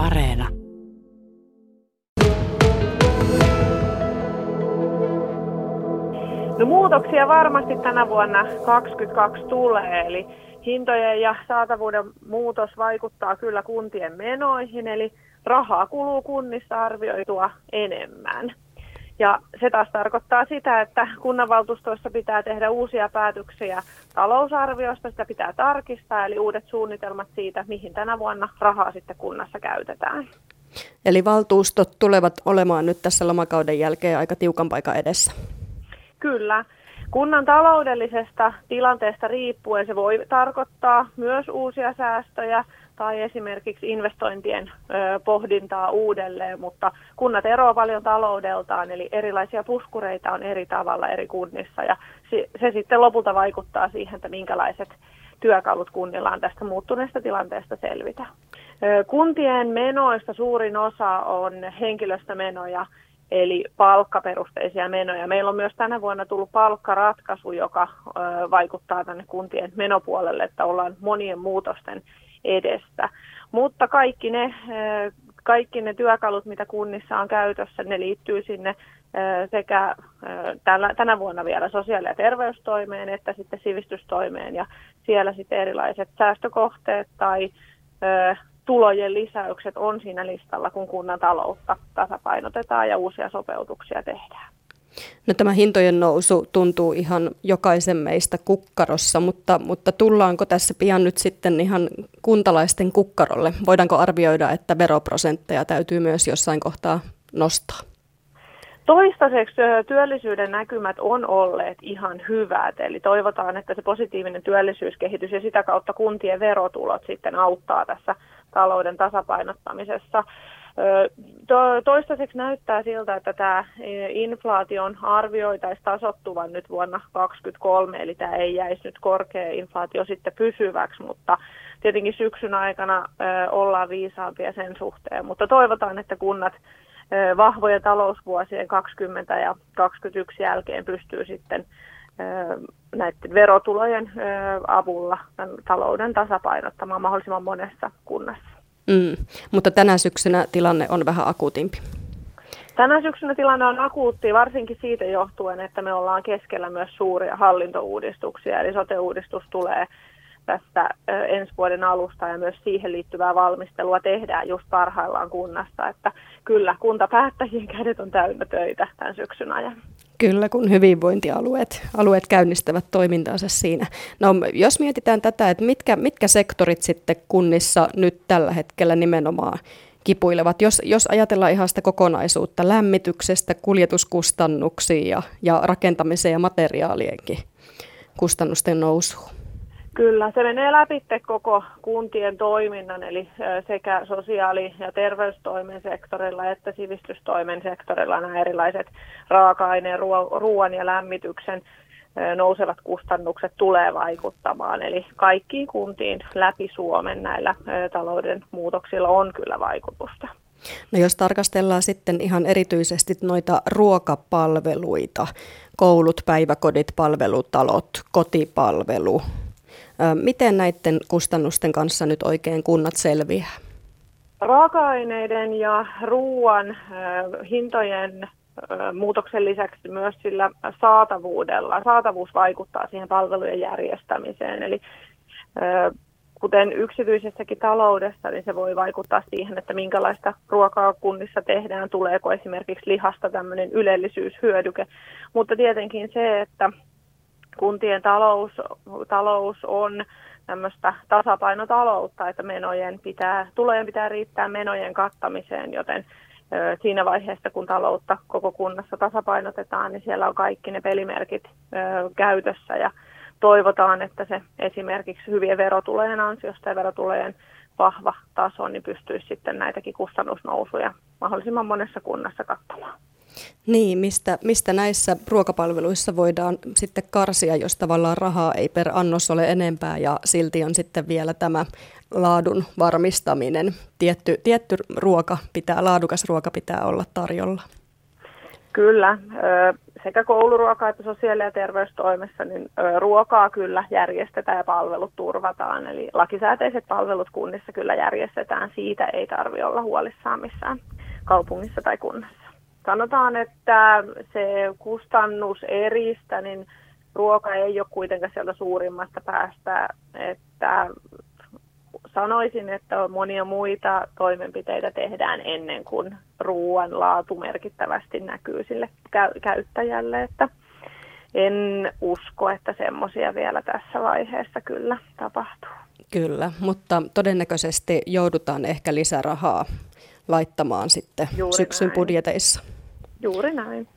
Areena. No muutoksia varmasti tänä vuonna 2022 tulee, eli hintojen ja saatavuuden muutos vaikuttaa kyllä kuntien menoihin, eli rahaa kuluu kunnissa arvioitua enemmän. Ja se taas tarkoittaa sitä, että kunnanvaltuustoissa pitää tehdä uusia päätöksiä talousarviosta, sitä pitää tarkistaa, eli uudet suunnitelmat siitä, mihin tänä vuonna rahaa sitten kunnassa käytetään. Eli valtuustot tulevat olemaan nyt tässä lomakauden jälkeen aika tiukan paikan edessä. Kyllä. Kunnan taloudellisesta tilanteesta riippuen se voi tarkoittaa myös uusia säästöjä tai esimerkiksi investointien pohdintaa uudelleen, mutta kunnat eroavat paljon taloudeltaan, eli erilaisia puskureita on eri tavalla eri kunnissa ja se sitten lopulta vaikuttaa siihen, että minkälaiset työkalut kunnilla on tästä muuttuneesta tilanteesta selvitä. Kuntien menoista suurin osa on henkilöstömenoja, eli palkkaperusteisia menoja. Meillä on myös tänä vuonna tullut palkkaratkaisu, joka vaikuttaa tänne kuntien menopuolelle, että ollaan monien muutosten edestä. Mutta kaikki ne, kaikki ne työkalut, mitä kunnissa on käytössä, ne liittyy sinne sekä tänä vuonna vielä sosiaali- ja terveystoimeen että sitten sivistystoimeen ja siellä sitten erilaiset säästökohteet tai tulojen lisäykset on siinä listalla, kun kunnan taloutta tasapainotetaan ja uusia sopeutuksia tehdään. No tämä hintojen nousu tuntuu ihan jokaisen meistä kukkarossa, mutta, mutta tullaanko tässä pian nyt sitten ihan kuntalaisten kukkarolle? Voidaanko arvioida, että veroprosentteja täytyy myös jossain kohtaa nostaa? Toistaiseksi työllisyyden näkymät on olleet ihan hyvät, eli toivotaan, että se positiivinen työllisyyskehitys ja sitä kautta kuntien verotulot sitten auttaa tässä talouden tasapainottamisessa. Toistaiseksi näyttää siltä, että tämä inflaation arvioitaisiin tasottuvan nyt vuonna 2023, eli tämä ei jäisi nyt korkea inflaatio sitten pysyväksi, mutta tietenkin syksyn aikana ollaan viisaampia sen suhteen, mutta toivotaan, että kunnat vahvojen talousvuosien 20 ja 21 jälkeen pystyy sitten näiden verotulojen avulla talouden tasapainottamaan mahdollisimman monessa kunnassa. Mm, mutta tänä syksynä tilanne on vähän akuutimpi. Tänä syksynä tilanne on akuutti, varsinkin siitä johtuen, että me ollaan keskellä myös suuria hallintouudistuksia, eli sote-uudistus tulee tästä ensi vuoden alusta ja myös siihen liittyvää valmistelua tehdään just parhaillaan kunnassa, että kyllä kuntapäättäjien kädet on täynnä töitä tämän syksyn ajan. Kyllä, kun hyvinvointialueet alueet käynnistävät toimintaansa siinä. No, jos mietitään tätä, että mitkä, mitkä sektorit sitten kunnissa nyt tällä hetkellä nimenomaan kipuilevat, jos, jos ajatellaan ihan sitä kokonaisuutta lämmityksestä, kuljetuskustannuksiin ja, ja rakentamiseen ja materiaalienkin kustannusten nousuun. Kyllä, se menee läpi koko kuntien toiminnan, eli sekä sosiaali- ja terveystoimen sektorilla että sivistystoimen sektorilla nämä erilaiset raaka-aineen, ruoan ja lämmityksen nousevat kustannukset tulee vaikuttamaan. Eli kaikkiin kuntiin läpi Suomen näillä talouden muutoksilla on kyllä vaikutusta. No jos tarkastellaan sitten ihan erityisesti noita ruokapalveluita, koulut, päiväkodit, palvelutalot, kotipalvelu, Miten näiden kustannusten kanssa nyt oikein kunnat selviää? Raaka-aineiden ja ruoan hintojen muutoksen lisäksi myös sillä saatavuudella. Saatavuus vaikuttaa siihen palvelujen järjestämiseen. Eli kuten yksityisessäkin taloudessa, niin se voi vaikuttaa siihen, että minkälaista ruokaa kunnissa tehdään, tuleeko esimerkiksi lihasta tämmöinen ylellisyyshyödyke. Mutta tietenkin se, että kuntien talous, talous on tämmöistä tasapainotaloutta, että menojen pitää, tulojen pitää riittää menojen kattamiseen, joten siinä vaiheessa, kun taloutta koko kunnassa tasapainotetaan, niin siellä on kaikki ne pelimerkit käytössä ja toivotaan, että se esimerkiksi hyvien verotulojen ansiosta ja verotulojen vahva taso, niin pystyisi sitten näitäkin kustannusnousuja mahdollisimman monessa kunnassa kattamaan. Niin, mistä, mistä näissä ruokapalveluissa voidaan sitten karsia, jos tavallaan rahaa ei per annos ole enempää ja silti on sitten vielä tämä laadun varmistaminen. Tietty, tietty ruoka pitää, laadukas ruoka pitää olla tarjolla. Kyllä. sekä kouluruokaa että sosiaali- ja terveystoimessa niin ruokaa kyllä järjestetään ja palvelut turvataan. Eli lakisääteiset palvelut kunnissa kyllä järjestetään. Siitä ei tarvitse olla huolissaan missään kaupungissa tai kunnassa. Sanotaan, että se kustannus eristä, niin ruoka ei ole kuitenkaan sieltä suurimmasta päästä, että sanoisin, että monia muita toimenpiteitä tehdään ennen kuin ruoan laatu merkittävästi näkyy sille käyttäjälle, että en usko, että semmoisia vielä tässä vaiheessa kyllä tapahtuu. Kyllä, mutta todennäköisesti joudutaan ehkä lisärahaa laittamaan sitten Juuri syksyn näin. budjeteissa. Juuri näin.